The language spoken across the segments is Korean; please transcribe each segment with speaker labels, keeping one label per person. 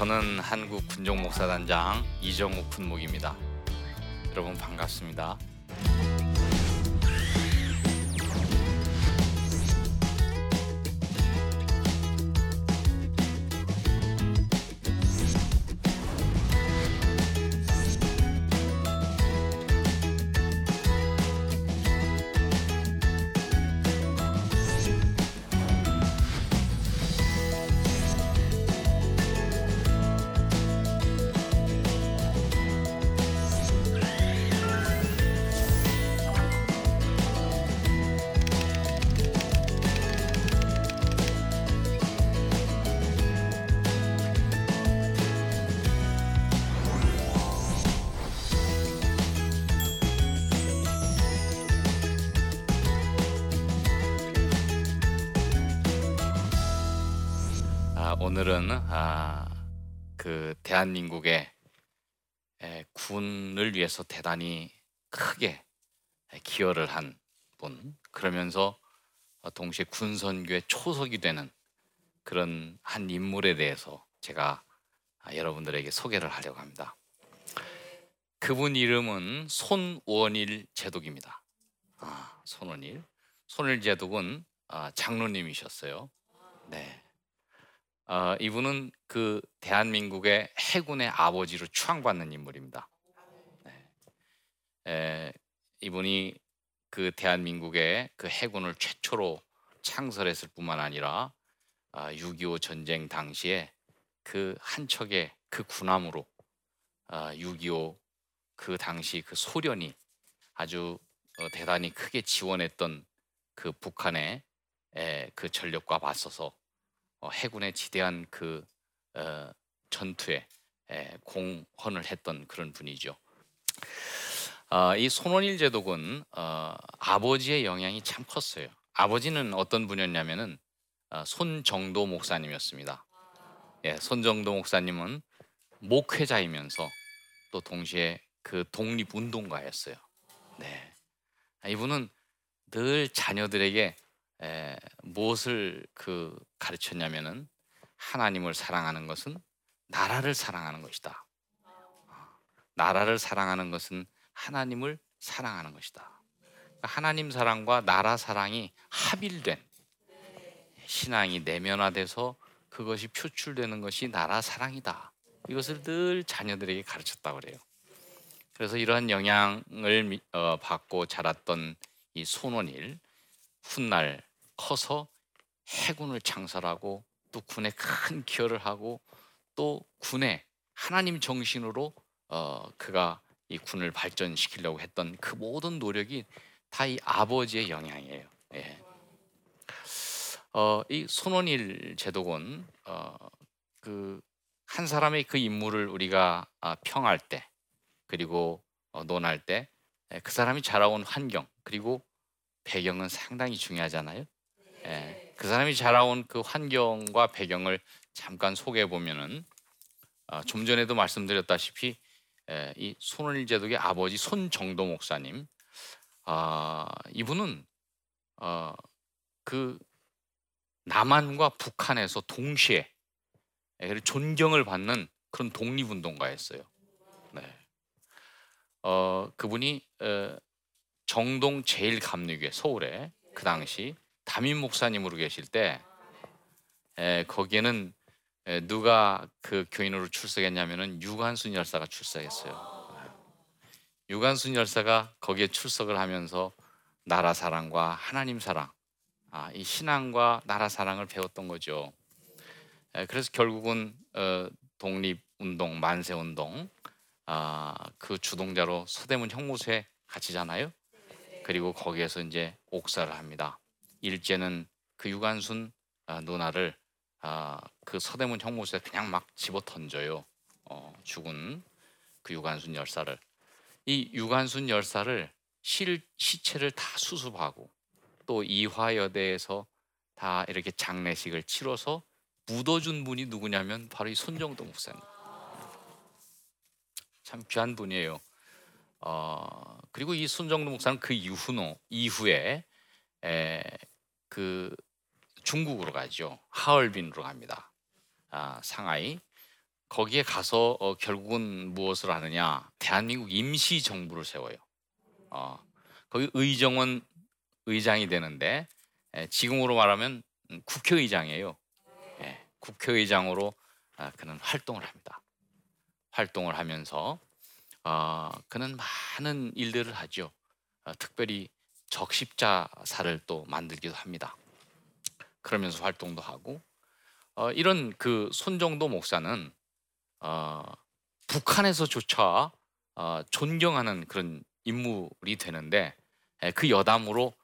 Speaker 1: 네, 저는 한국 군종 목사단장 이정욱 군목입니다. 여러분 반갑습니다. 아, 오늘은 아, 그 대한민국의 에, 군을 위해서 대단히 크게 에, 기여를 한 분, 그러면서 어, 동시에 군선교의 초석이 되는 그런 한 인물에 대해서 제가 아, 여러분들에게 소개를 하려고 합니다. 그분 이름은 손원일 제독입니다. 아, 손원일. 손원일 제독은 아, 장로님이셨어요. 네. 어, 이분은 그 대한민국의 해군의 아버지로 추앙받는 인물입니다. 네. 에, 이분이 그 대한민국의 그 해군을 최초로 창설했을 뿐만 아니라 아, 6.25 전쟁 당시에 그 한 척의 그 군함으로 아, 6.25그 당시 그 소련이 아주 어, 대단히 크게 지원했던 그 북한의 에, 그 전력과 맞서서 어, 해군의 지대한 그 어, 전투에 에, 공헌을 했던 그런 분이죠. 어, 이 손원일 제독은 어, 아버지의 영향이 참 컸어요. 아버지는 어떤 분이었냐면은 어, 손정도 목사님이었습니다. 예, 손정도 목사님은 목회자이면서 또 동시에 그 독립운동가였어요. 네, 아, 이분은 늘 자녀들에게 에, 무엇을 그 가르쳤냐면은 하나님을 사랑하는 것은 나라를 사랑하는 것이다. 어, 나라를 사랑하는 것은 하나님을 사랑하는 것이다. 그러니까 하나님 사랑과 나라 사랑이 합일된 신앙이 내면화돼서 그것이 표출되는 것이 나라 사랑이다. 이것을 늘 자녀들에게 가르쳤다고 그래요. 그래서 이러한 영향을 미- 어, 받고 자랐던 이 손원일 훗날 커서 해군을 창설하고 또 군에 큰 기여를 하고 또 군에 하나님 정신으로 어, 그가 이 군을 발전시키려고 했던 그 모든 노력이 다 이 아버지의 영향이에요. 예. 어, 이 손원일 제독은 어, 그한 사람의 그 인물을 우리가 아, 평할 때 그리고 어, 논할 때 그 사람이 자라온 환경 그리고 배경은 상당히 중요하잖아요. 예, 그 사람이 자라온 그 환경과 배경을 잠깐 소개해 보면은 아, 좀 전에도 말씀드렸다시피 예, 이 손원일 제독의 아버지 손정도 목사님, 아, 이분은 어, 그 남한과 북한에서 동시에 예, 존경을 받는 그런 독립운동가였어요. 네. 어, 그분이 어, 정동 제일감리교회 서울에 그 당시 담임 목사님으로 계실 때 에, 거기에는 에, 누가 그 교인으로 출석했냐면은 유관순 열사가 출석했어요. 유관순 열사가 거기에 출석을 하면서 나라 사랑과 하나님 사랑, 아, 이 신앙과 나라 사랑을 배웠던 거죠. 에, 그래서 결국은 어, 독립 운동, 만세 운동, 아, 그 주동자로 서대문 형무소에 갇히잖아요. 그리고 거기에서 이제 옥사를 합니다. 일제는 그 유관순 아, 누나를 아, 그 서대문 형무소에 그냥 막 집어 던져요. 어, 죽은 그 유관순 열사를 이 유관순 열사를 실, 시체를 다 수습하고 또 이화여대에서 다 이렇게 장례식을 치러서 묻어준 분이 누구냐면 바로 이 손정도 목사님. 참 귀한 분이에요. 어, 그리고 이 손정도 목사는 그 이후노 이후에 에, 그 중국으로 가죠. 하얼빈으로 갑니다. 아, 상하이. 거기에 가서 어, 결국은 무엇을 하느냐? 대한민국 임시 정부를 세워요. 어, 거기 의정원 의장이 되는데 에, 지금으로 말하면 음, 국회의장이에요. 예, 국회의장으로 아, 그는 활동을 합니다. 활동을 하면서 어, 그는 많은 일들을 하죠. 어, 특별히 적십자사를 또 만들기도 합니다. 그러면서 활동도 하고 어, 이런 그 손정도 목사는 어, 북한에서조차 어, 존경하는 그런 인물이 되는데 에, 그 여담으로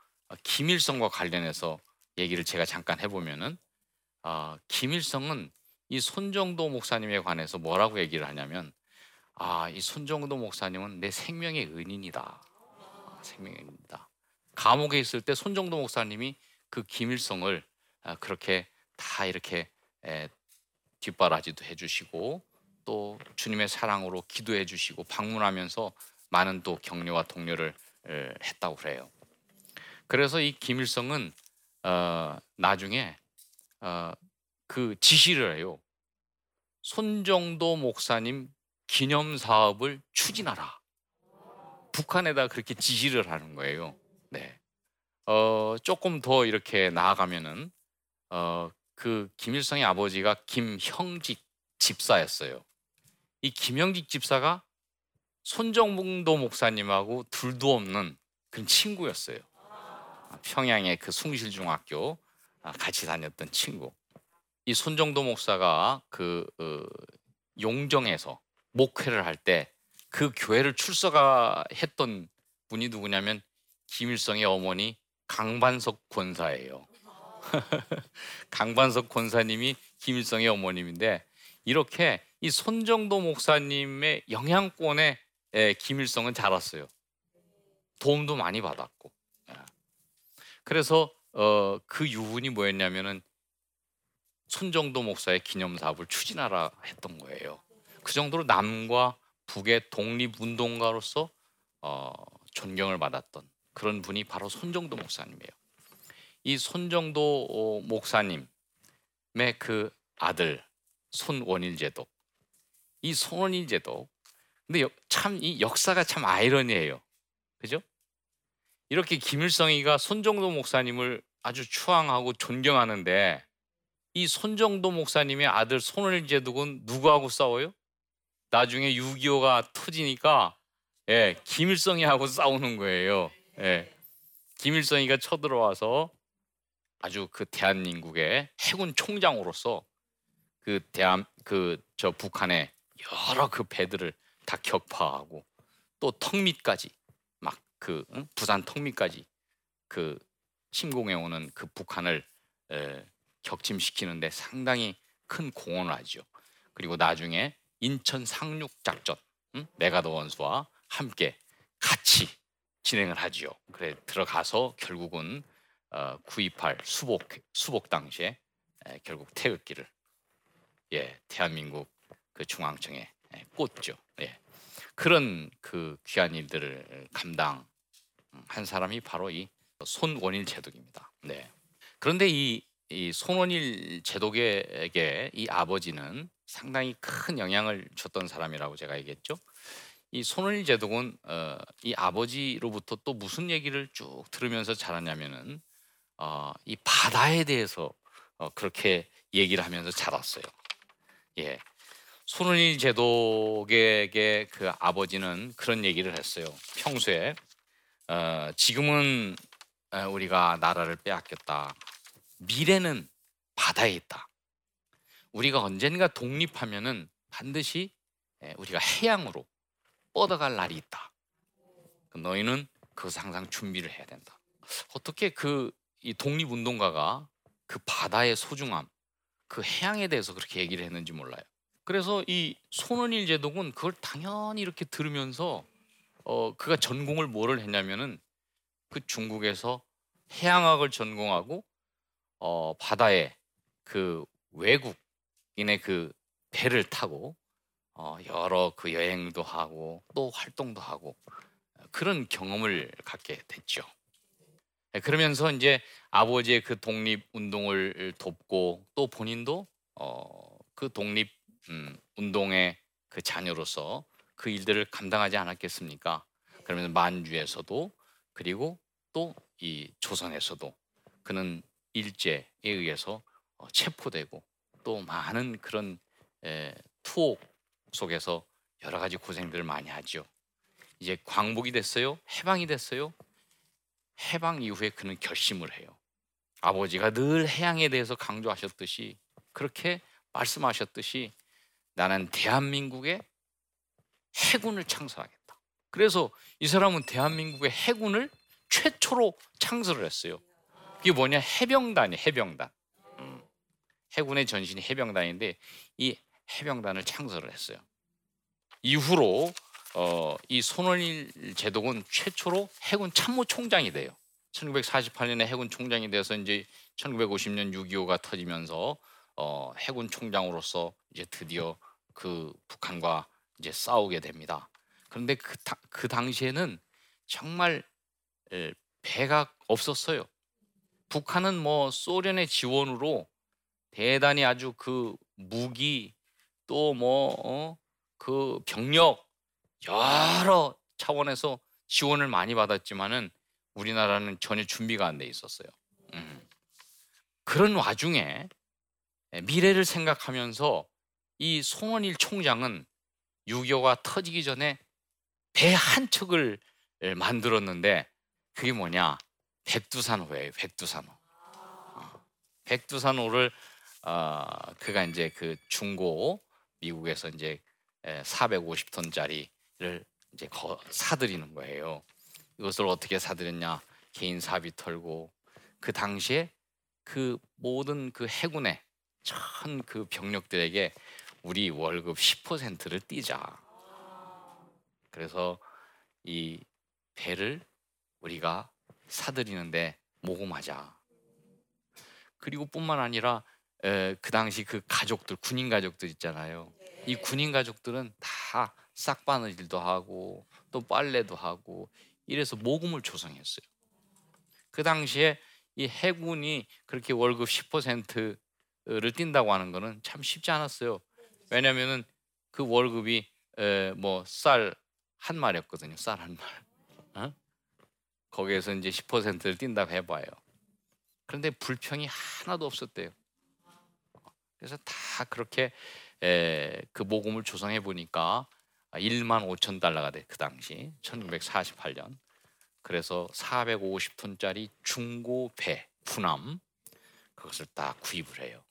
Speaker 1: 김일성과 관련해서 얘기를 제가 잠깐 해보면은 어, 김일성은 이 손정도 목사님에 관해서 뭐라고 얘기를 하냐면 아, 이 손정도 목사님은 내 생명의 은인이다. 아, 생명의 은인이다. 감옥에 있을 때 손정도 목사님이 그 김일성을 아, 그렇게 다 이렇게 에, 뒷바라지도 해주시고 또 주님의 사랑으로 기도해 주시고 방문하면서 많은 또 격려와 동료를 했다고 그래요. 그래서 이 김일성은 어, 나중에 어, 그 지시를 해요. 손정도 목사님 기념 사업을 추진하라. 북한에다 그렇게 지시를 하는 거예요. 네. 어, 조금 더 이렇게 나아가면은 어, 그 김일성의 아버지가 김형직 집사였어요. 이 김형직 집사가 손정봉도 목사님하고 둘도 없는 그런 친구였어요. 평양의 그 숭실중학교 아, 같이 다녔던 친구. 이 손정도 목사가 그 어, 용정에서 목회를 할 때 그 교회를 출석하 했던 분이 누구냐면 김일성의 어머니 강반석 권사예요. 강반석 권사님이 김일성의 어머님인데 이렇게 이 손정도 목사님의 영향권에 김일성은 자랐어요. 도움도 많이 받았고. 예. 그래서 어, 그 유분이 뭐였냐면은 손정도 목사의 기념 사업을 추진하라 했던 거예요. 그 정도로 남과 북의 독립 운동가로서 어, 존경을 받았던 그런 분이 바로 손정도 목사님이에요. 이 손정도 어, 목사님의 그 아들 손원일 제독, 이 손원일 제독, 근데 참 이 역사가 참 아이러니해요, 그죠? 이렇게 김일성이가 손정도 목사님을 아주 추앙하고 존경하는데 이 손정도 목사님의 아들 손원일 제독은 누구하고 싸워요? 나중에 6.25가 터지니까 예, 김일성이하고 싸우는 거예요. 예. 김일성이가 쳐들어와서 아주 그 대한민국의 해군 총장으로서 그 대한 그 저 북한의 여러 그 배들을 다 격파하고 또 턱밑까지 막그 응? 부산 턱밑까지 그 침공해 오는 그 북한을 에, 격침시키는데 상당히 큰 공헌을 하죠. 그리고 나중에 인천 상륙 작전 응? 메가더 원수와 함께 같이 진행을 하지요. 그래 들어가서 결국은 어, 9.28 수복 수복 당시에 에, 결국 태극기를 예 대한민국 그 중앙청에 에, 꽂죠. 예 그런 그 귀한 일들을 감당한 사람이 바로 이 손원일 제독입니다. 네 그런데 이, 이 손원일 제독에게 이 아버지는 상당히 큰 영향을 줬던 사람이라고 제가 얘기했죠. 이 손원일 제독은 어, 이 아버지로부터 또 무슨 얘기를 쭉 들으면서 자랐냐면은 어, 이 바다에 대해서 어, 그렇게 얘기를 하면서 자랐어요. 예. 손은일 제독에게 그 아버지는 그런 얘기를 했어요. 평소에 어, 지금은 어, 우리가 나라를 빼앗겼다. 미래는 바다에 있다. 우리가 언젠가 독립하면은 반드시 예, 우리가 해양으로 뻗어갈 날이 있다. 너희는 그것을 항상 준비를 해야 된다. 어떻게 그 이 독립운동가가 그 바다의 소중함, 그 해양에 대해서 그렇게 얘기를 했는지 몰라요. 그래서 이 손원일 제독은 그걸 당연히 이렇게 들으면서 어 그가 전공을 뭐를 했냐면은 그 중국에서 해양학을 전공하고 어 바다에 그 외국인의 그 배를 타고 어 여러 그 여행도 하고 또 활동도 하고 그런 경험을 갖게 됐죠. 네, 그러면서 이제 아버지의 그 독립 운동을 돕고 또 본인도 어, 그 독립 음, 운동의 그 자녀로서 그 일들을 감당하지 않았겠습니까? 그러면 만주에서도 그리고 또 이 조선에서도 그는 일제에 의해서 어, 체포되고 또 많은 그런 에, 투옥 속에서 여러 가지 고생들을 많이 하죠. 이제 광복이 됐어요. 해방이 됐어요. 해방 이후에 그는 결심을 해요. 아버지가 늘 해양에 대해서 강조하셨듯이 그렇게 말씀하셨듯이 나는 대한민국의 해군을 창설하겠다. 그래서 이 사람은 대한민국의 해군을 최초로 창설을 했어요. 그게 뭐냐? 해병단이 해병단. 음. 해군의 전신이 해병단인데 이 해병단을 창설을 했어요. 이후로 어, 이 손원일 제독은 최초로 해군 참모총장이 돼요. 1948년에 해군 총장이 돼서 이제 1950년 6.25가 터지면서 어, 해군 총장으로서 이제 드디어 그 북한과 이제 싸우게 됩니다. 그런데 그, 그 당시에는 정말 배가 없었어요. 북한은 뭐 소련의 지원으로 대단히 아주 그 무기 또 뭐그 어, 병력 여러 차원에서 지원을 많이 받았지만은 우리나라는 전혀 준비가 안 돼 있었어요. 음. 그런 와중에 미래를 생각하면서 이 송원일 총장은 6.25가 터지기 전에 배 한 척을 만들었는데 그게 뭐냐? 백두산호예요. 백두산호. 어. 백두산호를 어, 그가 이제 그 중고 미국에서 이제 450톤짜리를 이제 거, 사들이는 거예요. 이것을 어떻게 사들였냐? 개인 사비 털고 그 당시에 그 모든 그 해군의 전그 병력들에게 우리 월급 10%를 띄자. 그래서 이 배를 우리가 사들이는데 모금하자. 그리고 뿐만 아니라 에, 그 당시 그 가족들 군인 가족들 있잖아요. 이 군인 가족들은 다 싹바느질도 하고 또 빨래도 하고 이래서 모금을 조성했어요. 그 당시에 이 해군이 그렇게 월급 10%를 띈다고 하는 거는 참 쉽지 않았어요. 왜냐면은 그 월급이 뭐 쌀 한 마리였거든요. 쌀한 말. 어? 거기에서 이제 10%를 띈다고 해봐요. 그런데 불평이 하나도 없었대요. 그래서 다 그렇게 에, 그 모금을 조성해 보니까 1만 5천 달러가 돼 그 당시 1948년. 그래서 450톤짜리 중고 배 군함 그것을 딱 구입을 해요.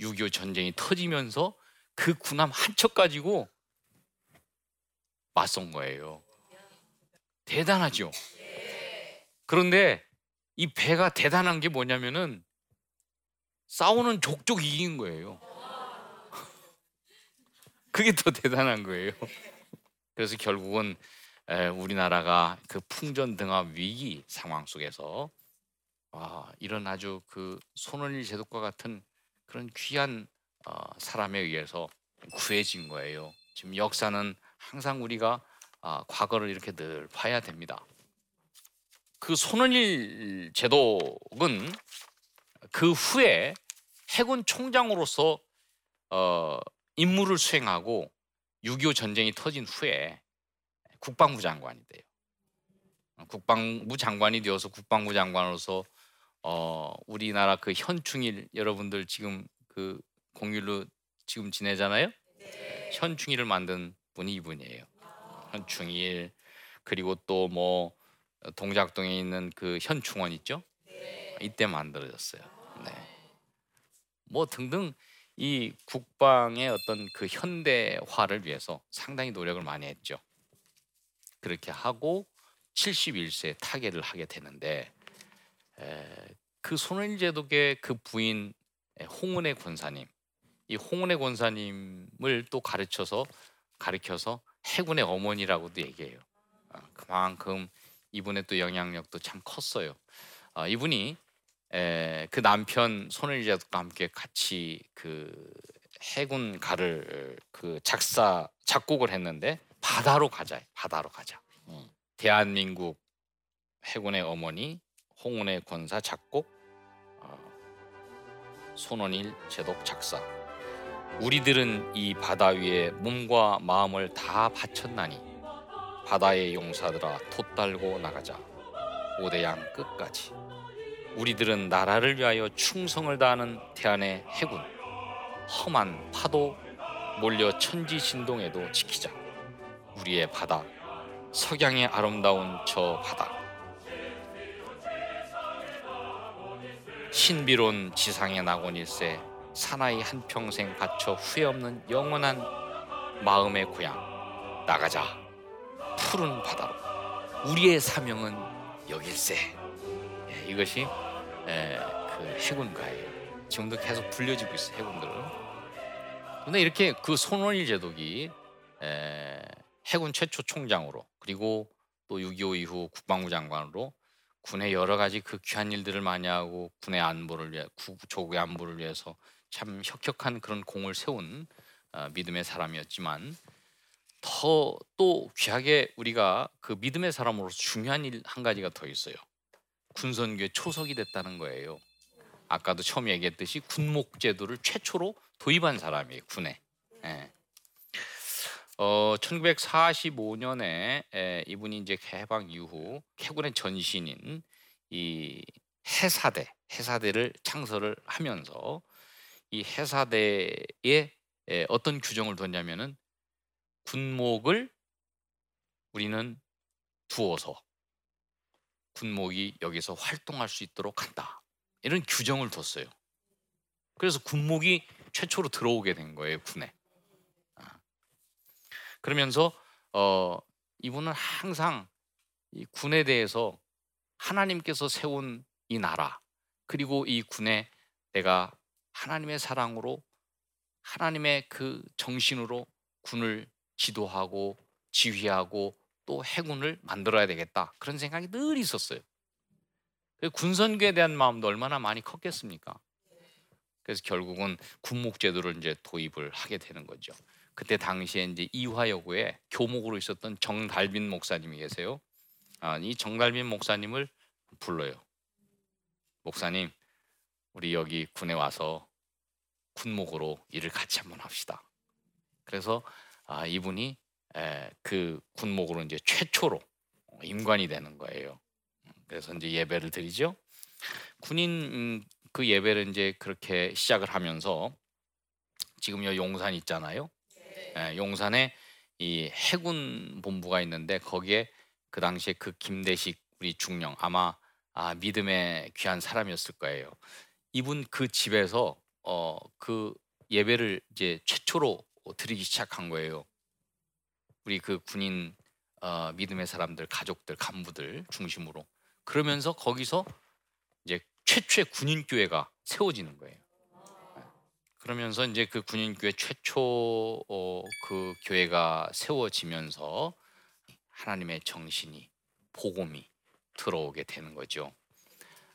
Speaker 1: 6.25 전쟁이 터지면서 그 군함 한 척 가지고 맞선 거예요. 대단하죠. 그런데 이 배가 대단한 게 뭐냐면은 싸우는 족족 이긴 거예요. 그게 더 대단한 거예요. 그래서 결국은 우리나라가 그 풍전등압 위기 상황 속에서 아, 이런 아주 그 손원일 제독과 같은 그런 귀한 어, 사람에 의해서 구해진 거예요. 지금 역사는 항상 우리가 아, 과거를 이렇게 늘 봐야 됩니다. 그 손원일 제독은 그 후에 해군 총장으로서 어, 임무를 수행하고 6.25 전쟁이 터진 후에 국방부 장관이 돼요. 국방부 장관이 되어서 국방부 장관으로서 어, 우리나라 그 현충일 여러분들 지금 그 공휴일로 지금 지내잖아요. 네. 현충일을 만든 분이 이분이에요. 현충일 그리고 또 뭐 동작동에 있는 그 현충원 있죠. 네. 이때 만들어졌어요. 네. 뭐 등등 이 국방의 어떤 그 현대화를 위해서 상당히 노력을 많이 했죠. 그렇게 하고 71세에 타계를 하게 되는데 에, 그 손원일 제독의 그 부인 홍은혜 권사님, 이 홍은혜 권사님을 또 가르쳐서 가르켜서 해군의 어머니라고도 얘기해요. 아, 그만큼 이분의 또 영향력도 참 컸어요. 아, 이분이 에, 그 남편 손일자과 함께 같이 그 해군 가를 그 작사 작곡을 했는데 바다로 가자 바다로 가자. 음. 대한민국 해군의 어머니 홍은의 권사 작곡 어, 손원일 제독 작사. 우리들은 이 바다 위에 몸과 마음을 다 바쳤나니 바다의 용사들아 돛달고 나가자. 오대양 끝까지 우리들은 나라를 위하여 충성을 다하는 대한의 해군. 험한 파도 몰려 천지 진동에도 지키자. 우리의 바다 석양의 아름다운 저 바다. 신비로운 지상의 낙원일세 사나이 한평생 바쳐 후회 없는 영원한 마음의 고향 나가자. 푸른 바다로. 우리의 사명은 여길세 예, 이것이 예, 그 해군가예요 지금도 계속 불려지고 있어요 해군들은 근데 이렇게 그 손원일 제독이 예, 해군 최초 총장으로 그리고 또 6.25 이후 국방부 장관으로 군의 여러 가지 그 귀한 일들을 많이 하고 군의 안보를 위해 조국의 안보를 위해서 참 혁혁한 그런 공을 세운 어, 믿음의 사람이었지만 더 또 귀하게 우리가 그 믿음의 사람으로서 중요한 일 한 가지가 더 있어요. 군선교회 초석이 됐다는 거예요. 아까도 처음 얘기했듯이 군목 제도를 최초로 도입한 사람이에요. 군에. 예. 어, 1945년에 에, 이분이 이제 해방 이후 해군의 전신인 이 해사대, 해사대를 창설을 하면서 이 해사대에 에, 어떤 규정을 뒀냐면은 군목을 우리는 두어서 군목이 여기서 활동할 수 있도록 한다. 이런 규정을 뒀어요. 그래서 군목이 최초로 들어오게 된 거예요, 군에. 아. 그러면서 어, 이분은 항상 이 군에 대해서 하나님께서 세운 이 나라 그리고 이 군에 내가 하나님의 사랑으로 하나님의 그 정신으로 군을 지도하고 지휘하고 또 해군을 만들어야 되겠다 그런 생각이 늘 있었어요. 그 군선교에 대한 마음도 얼마나 많이 컸겠습니까? 그래서 결국은 군목제도를 이제 도입을 하게 되는 거죠. 그때 당시에 이제 이화여고에 교목으로 있었던 정달빈 목사님이 계세요. 아, 이 정달빈 목사님을 불러요. 목사님, 우리 여기 군에 와서 군목으로 일을 같이 한번 합시다. 그래서 아, 이분이 에, 그 군목으로 이제 최초로 임관이 되는 거예요. 그래서 이제 예배를 드리죠. 군인 음, 그 예배를 이제 그렇게 시작을 하면서 지금 요 용산 있잖아요. 예, 용산에 이 해군 본부가 있는데 거기에 그 당시에 그 김대식 우리 중령 아마 아, 믿음의 귀한 사람이었을 거예요. 이분 그 집에서 어, 그 예배를 이제 최초로 드리기 시작한 거예요. 우리 그 군인 어, 믿음의 사람들, 가족들, 간부들 중심으로 그러면서 거기서 이제 최초의 군인 교회가 세워지는 거예요. 그러면서 이제 그 군인 교회 최초 어, 그 교회가 세워지면서 하나님의 정신이 복음이 들어오게 되는 거죠.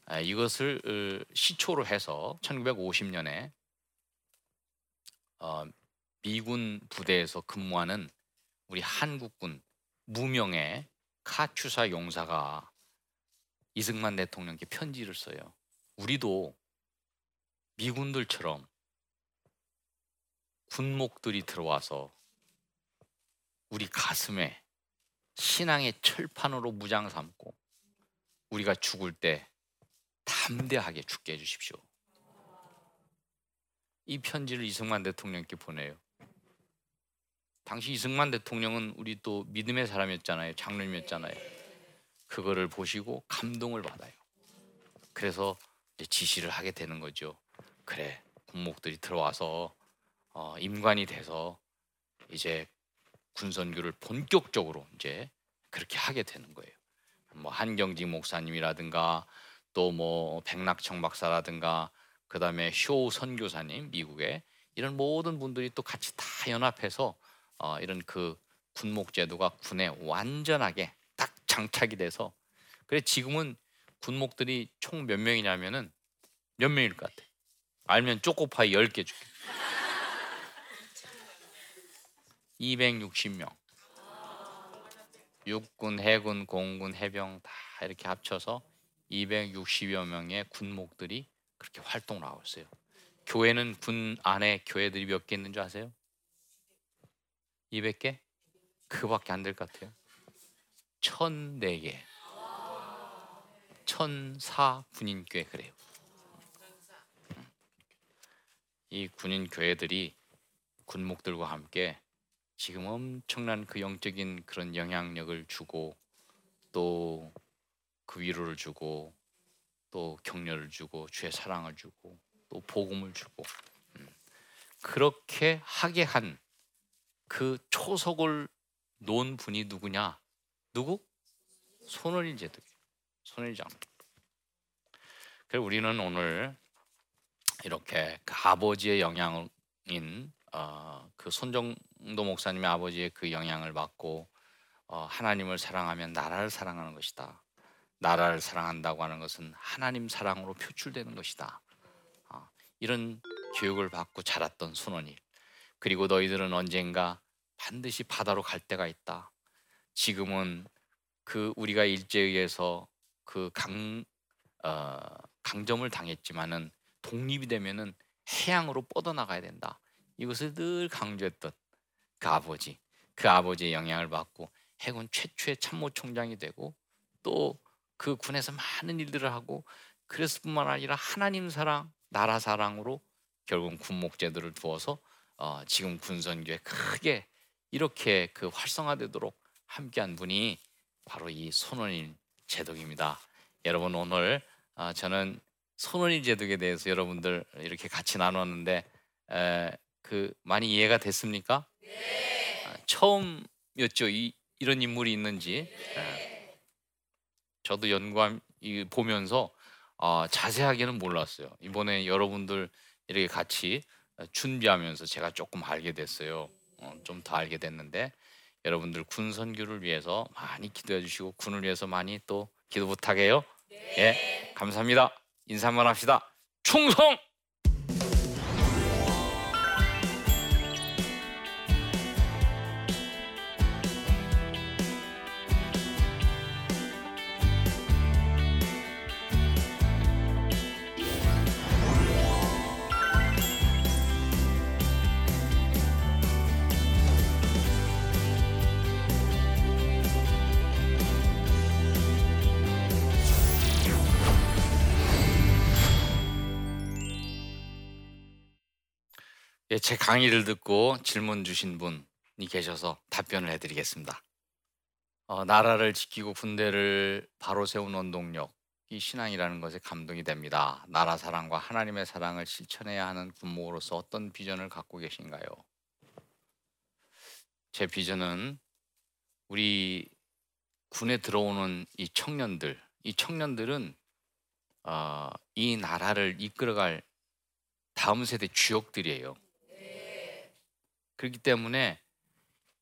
Speaker 1: 아, 이것을 어, 시초로 해서 1950년에 어, 미군 부대에서 근무하는 우리 한국군 무명의 카츄사 용사가 이승만 대통령께 편지를 써요. 우리도 미군들처럼 군목들이 들어와서 우리 가슴에 신앙의 철판으로 무장 삼고 우리가 죽을 때 담대하게 죽게 해주십시오. 이 편지를 이승만 대통령께 보내요. 당시 이승만 대통령은 우리 또 믿음의 사람이었잖아요. 장로님이었잖아요. 그거를 보시고 감동을 받아요. 그래서 지시를 하게 되는 거죠. 그래, 군목들이 들어와서 어, 임관이 돼서 이제 군선교를 본격적으로 이제 그렇게 하게 되는 거예요. 뭐 한경직 목사님이라든가 또 뭐 백낙청 박사라든가 그다음에 쇼 선교사님 미국에 이런 모든 분들이 또 같이 다 연합해서 어, 이런 그 군목 제도가 군에 완전하게 딱 장착이 돼서 그래 지금은 군목들이 총 몇 명이냐면은 몇 명일 것 같아. 알면 초코파이 10개 줄게. 260명. 육군, 해군, 공군, 해병 다 이렇게 합쳐서 260여 명의 군목들이 그렇게 활동을 하고 있어요. 교회는 군 안에 교회들이 몇 개 있는 줄 아세요? 200개? 그거밖에 안 될 것 같아요. 1004개. 천사 군인교회 그래요. 이 군인 교회들이 군목들과 함께 지금 엄청난 그 영적인 그런 영향력을 주고 또 그 위로를 주고 또 격려를 주고 주의 사랑을 주고 또 복음을 주고 음. 그렇게 하게 한 그 초석을 놓은 분이 누구냐? 누구? 손원일 제독. 손원일 장. 그래서 우리는 오늘 이렇게 그 아버지의 영향인 어, 그 손정도 목사님의 아버지의 그 영향을 받고 어, 하나님을 사랑하면 나라를 사랑하는 것이다. 나라를 사랑한다고 하는 것은 하나님 사랑으로 표출되는 것이다. 어, 이런 교육을 받고 자랐던 손원일. 그리고 너희들은 언젠가 반드시 바다로 갈 때가 있다. 지금은 그 우리가 일제에 의해서 그 강, 어, 강점을 당했지만은 독립이 되면은 해양으로 뻗어나가야 된다. 이것을 늘 강조했던 그 아버지, 그 아버지의 영향을 받고 해군 최초의 참모총장이 되고 또 그 군에서 많은 일들을 하고 그랬을 뿐만 아니라 하나님 사랑, 나라 사랑으로 결국 군목제도를 두어서 어, 지금 군선교에 크게 이렇게 그 활성화되도록 함께한 분이 바로 이 손원일 제독입니다. 여러분 오늘 어, 저는 손원일 제독에 대해서 여러분들 이렇게 같이 나눴는데 에, 그 많이 이해가 됐습니까? 네. 아, 처음이었죠. 이, 이런 인물이 있는지. 네. 저도 연구함 보면서 어, 자세하게는 몰랐어요. 이번에 여러분들 이렇게 같이 준비하면서 제가 조금 알게 됐어요. 어, 좀더 알게 됐는데 여러분들 군 선교를 위해서 많이 기도해 주시고 군을 위해서 많이 또 기도 부탁해요. 네. 예, 감사합니다. 인사 한번 합시다. 충성! 제 강의를 듣고 질문 주신 분이 계셔서 답변을 해드리겠습니다. 어, 나라를 지키고 군대를 바로 세운 원동력, 이 신앙이라는 것에 감동이 됩니다. 나라 사랑과 하나님의 사랑을 실천해야 하는 군목으로서 어떤 비전을 갖고 계신가요? 제 비전은 우리 군에 들어오는 이 청년들, 이 청년들은 어, 이 나라를 이끌어갈 다음 세대 주역들이에요. 그렇기 때문에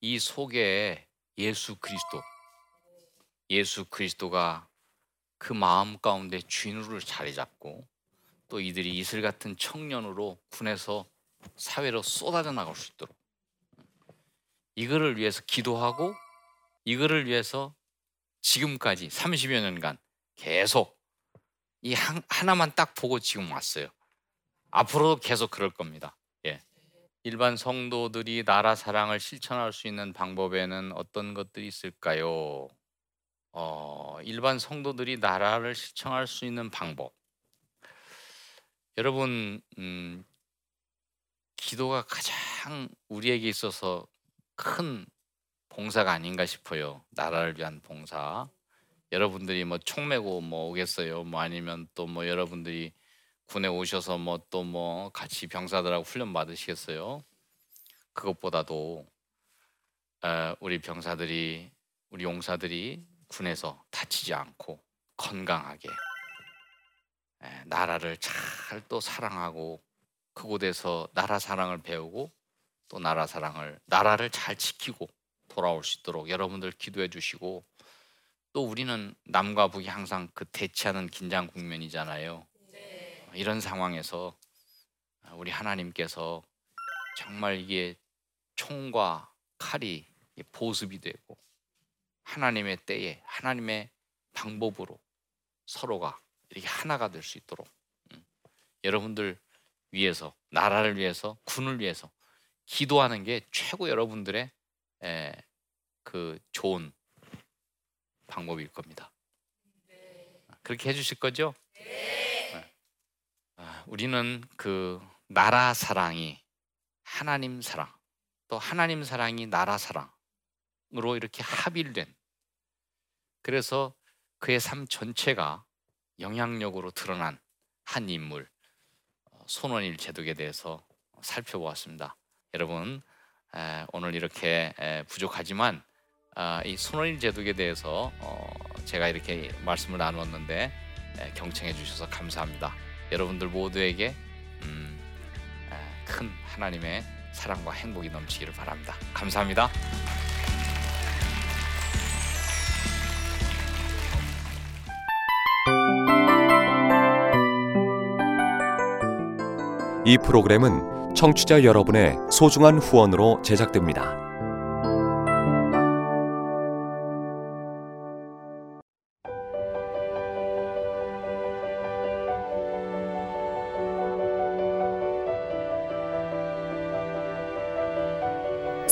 Speaker 1: 이 속에 예수 그리스도, 예수 그리스도가 그 마음 가운데 주인으로 자리 잡고 또 이들이 이슬 같은 청년으로 군에서 사회로 쏟아져 나갈 수 있도록 이거를 위해서 기도하고 이거를 위해서 지금까지 30여 년간 계속 이 하나만 딱 보고 지금 왔어요. 앞으로도 계속 그럴 겁니다. 일반 성도들이 나라 사랑을 실천할 수 있는 방법에는 어떤 것들이 있을까요? 어, 일반 성도들이 나라를 실천할 수 있는 방법. 여러분, 음, 기도가 가장 우리에게 있어서 큰 봉사가 아닌가 싶어요. 나라를 위한 봉사. 여러분들이 뭐총 메고 뭐 오겠어요. 뭐 아니면 또 뭐 여러분들이 군에 오셔서 뭐 또뭐 뭐 같이 병사들하고 훈련 받으시겠어요? 그것보다도 우리 병사들이 우리 용사들이 군에서 다치지 않고 건강하게 나라를 잘 또 사랑하고 그곳에서 나라 사랑을 배우고 또 나라 사랑을 나라를 잘 지키고 돌아올 수 있도록 여러분들 기도해 주시고 또 우리는 남과 북이 항상 그 대치하는 긴장 국면이잖아요. 이런 상황에서 우리 하나님께서 정말 이게 총과 칼이 보습이 되고 하나님의 때에 하나님의 방법으로 서로가 이렇게 하나가 될 수 있도록 음, 여러분들 위해서, 나라를 위해서, 군을 위해서 기도하는 게 최고 여러분들의 에, 그 좋은 방법일 겁니다. 그렇게 해주실 거죠? 네. 아, 우리는 그 나라 사랑이 하나님 사랑, 또 하나님 사랑이 나라 사랑으로 이렇게 합일된 그래서 그의 삶 전체가 영향력으로 드러난 한 인물 어, 손원일 제독에 대해서 살펴보았습니다. 여러분 오늘 이렇게 부족하지만 아, 이 손원일 제독에 대해서 어, 제가 이렇게 말씀을 나누었는데 경청해 주셔서 감사합니다. 여러분들 모두에게 음, 큰 하나님의 사랑과 행복이 넘치기를 바랍니다. 감사합니다.
Speaker 2: 이 프로그램은 청취자 여러분의 소중한 후원으로 제작됩니다.